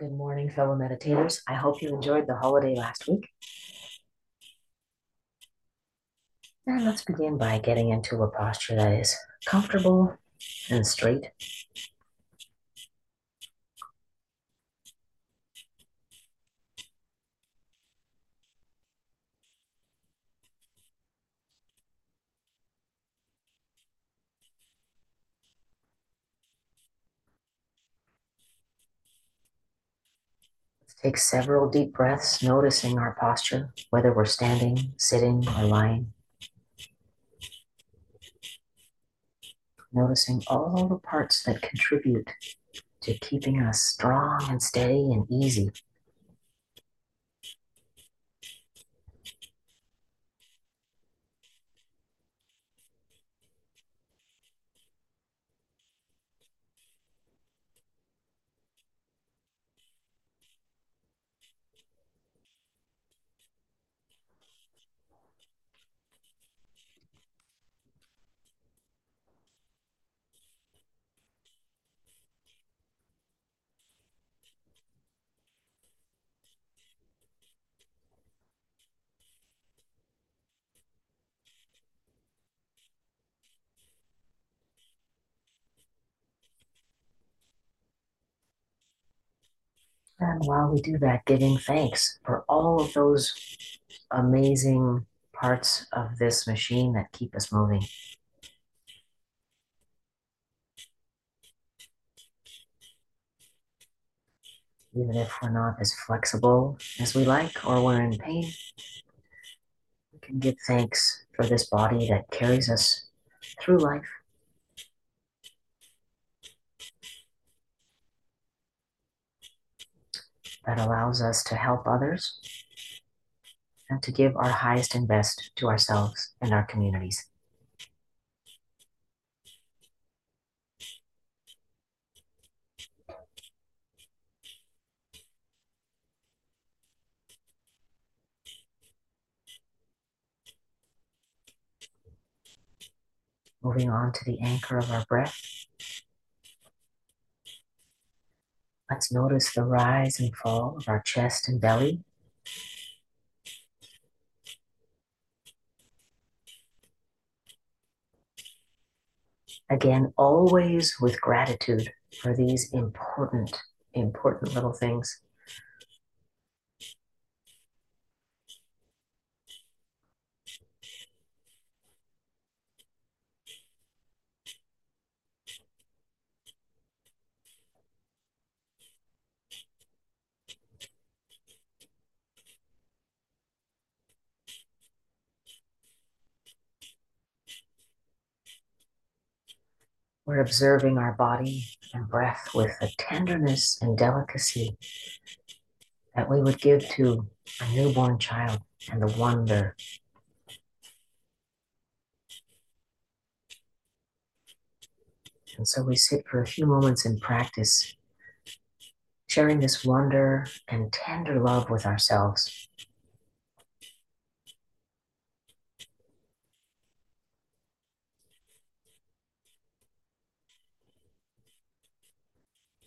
Good morning, fellow meditators. I hope you enjoyed the holiday last week. And let's begin by getting into a posture that is comfortable and straight. Take several deep breaths, noticing our posture, whether we're standing, sitting, or lying. Noticing all the parts that contribute to keeping us strong and steady and easy. And while we do that, giving thanks for all of those amazing parts of this machine that keep us moving. Even if we're not as flexible as we like or we're in pain, we can give thanks for this body that carries us through life. That allows us to help others and to give our highest and best to ourselves and our communities. Moving on to the anchor of our breath. Let's notice the rise and fall of our chest and belly. Again, always with gratitude for these important, important little things. We're observing our body and breath with a tenderness and delicacy that we would give to a newborn child and the wonder. And so we sit for a few moments in practice, sharing this wonder and tender love with ourselves.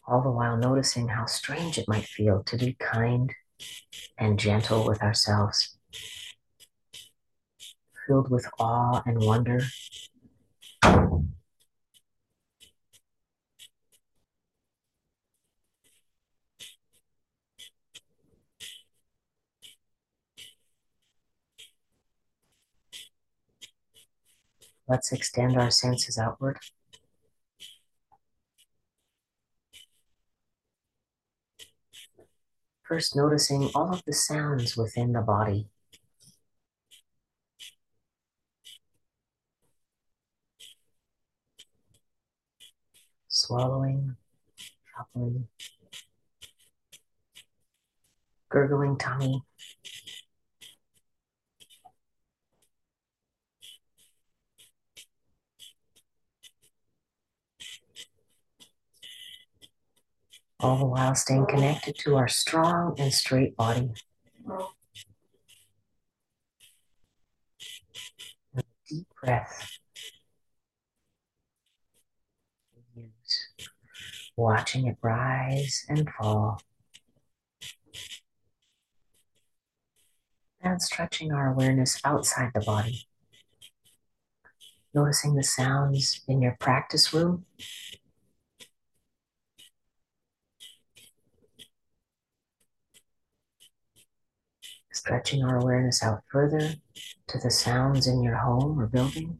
All the while noticing how strange it might feel to be kind and gentle with ourselves, filled with awe and wonder. Let's extend our senses outward. First, noticing all of the sounds within the body. Swallowing, chuckling, gurgling tummy. all the while staying connected to our strong and straight body. Deep breath. watching it rise and fall. And stretching our awareness outside the body. Noticing the sounds in your practice room Stretching our awareness out further to the sounds in your home or building.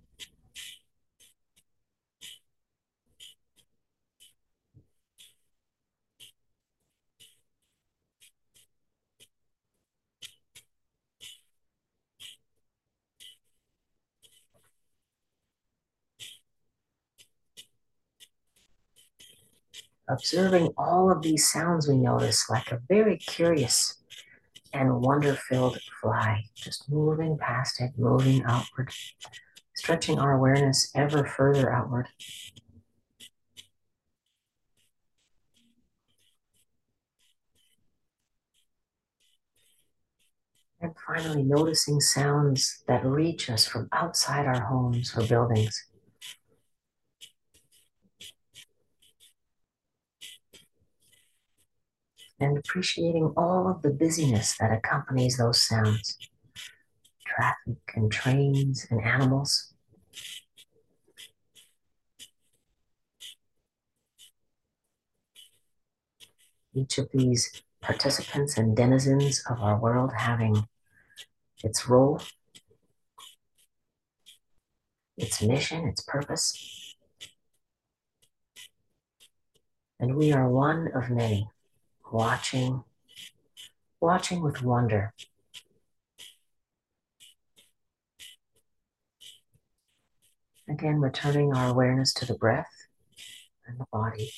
observing all of these sounds we notice like a very curious and wonder filled fly, just moving past it, moving outward, stretching our awareness ever further outward. And finally, noticing sounds that reach us from outside our homes or buildings. And appreciating all of the busyness that accompanies those sounds traffic and trains and animals. Each of these participants and denizens of our world having its role, its mission, its purpose. And we are one of many watching, watching with wonder. Again, returning our awareness to the breath and the body,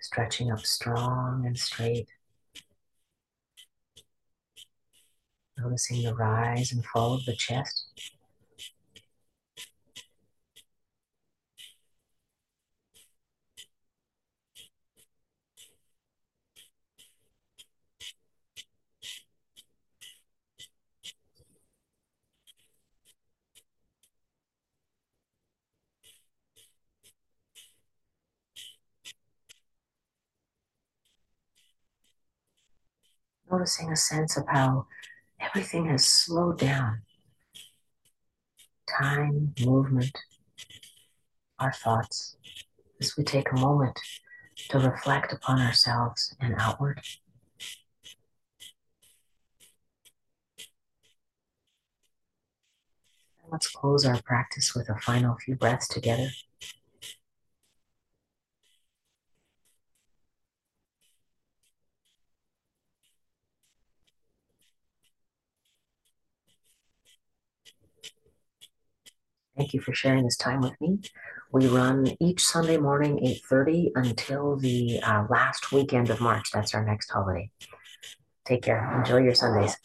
stretching up strong and straight. Noticing the rise and fall of the chest. Noticing a sense of how everything has slowed down. Time, movement, our thoughts, as we take a moment to reflect upon ourselves and outward. Let's close our practice with a final few breaths together. Thank you for sharing this time with me. We run each Sunday morning, 8.30 until the uh, last weekend of March. That's our next holiday. Take care. Enjoy your Sundays.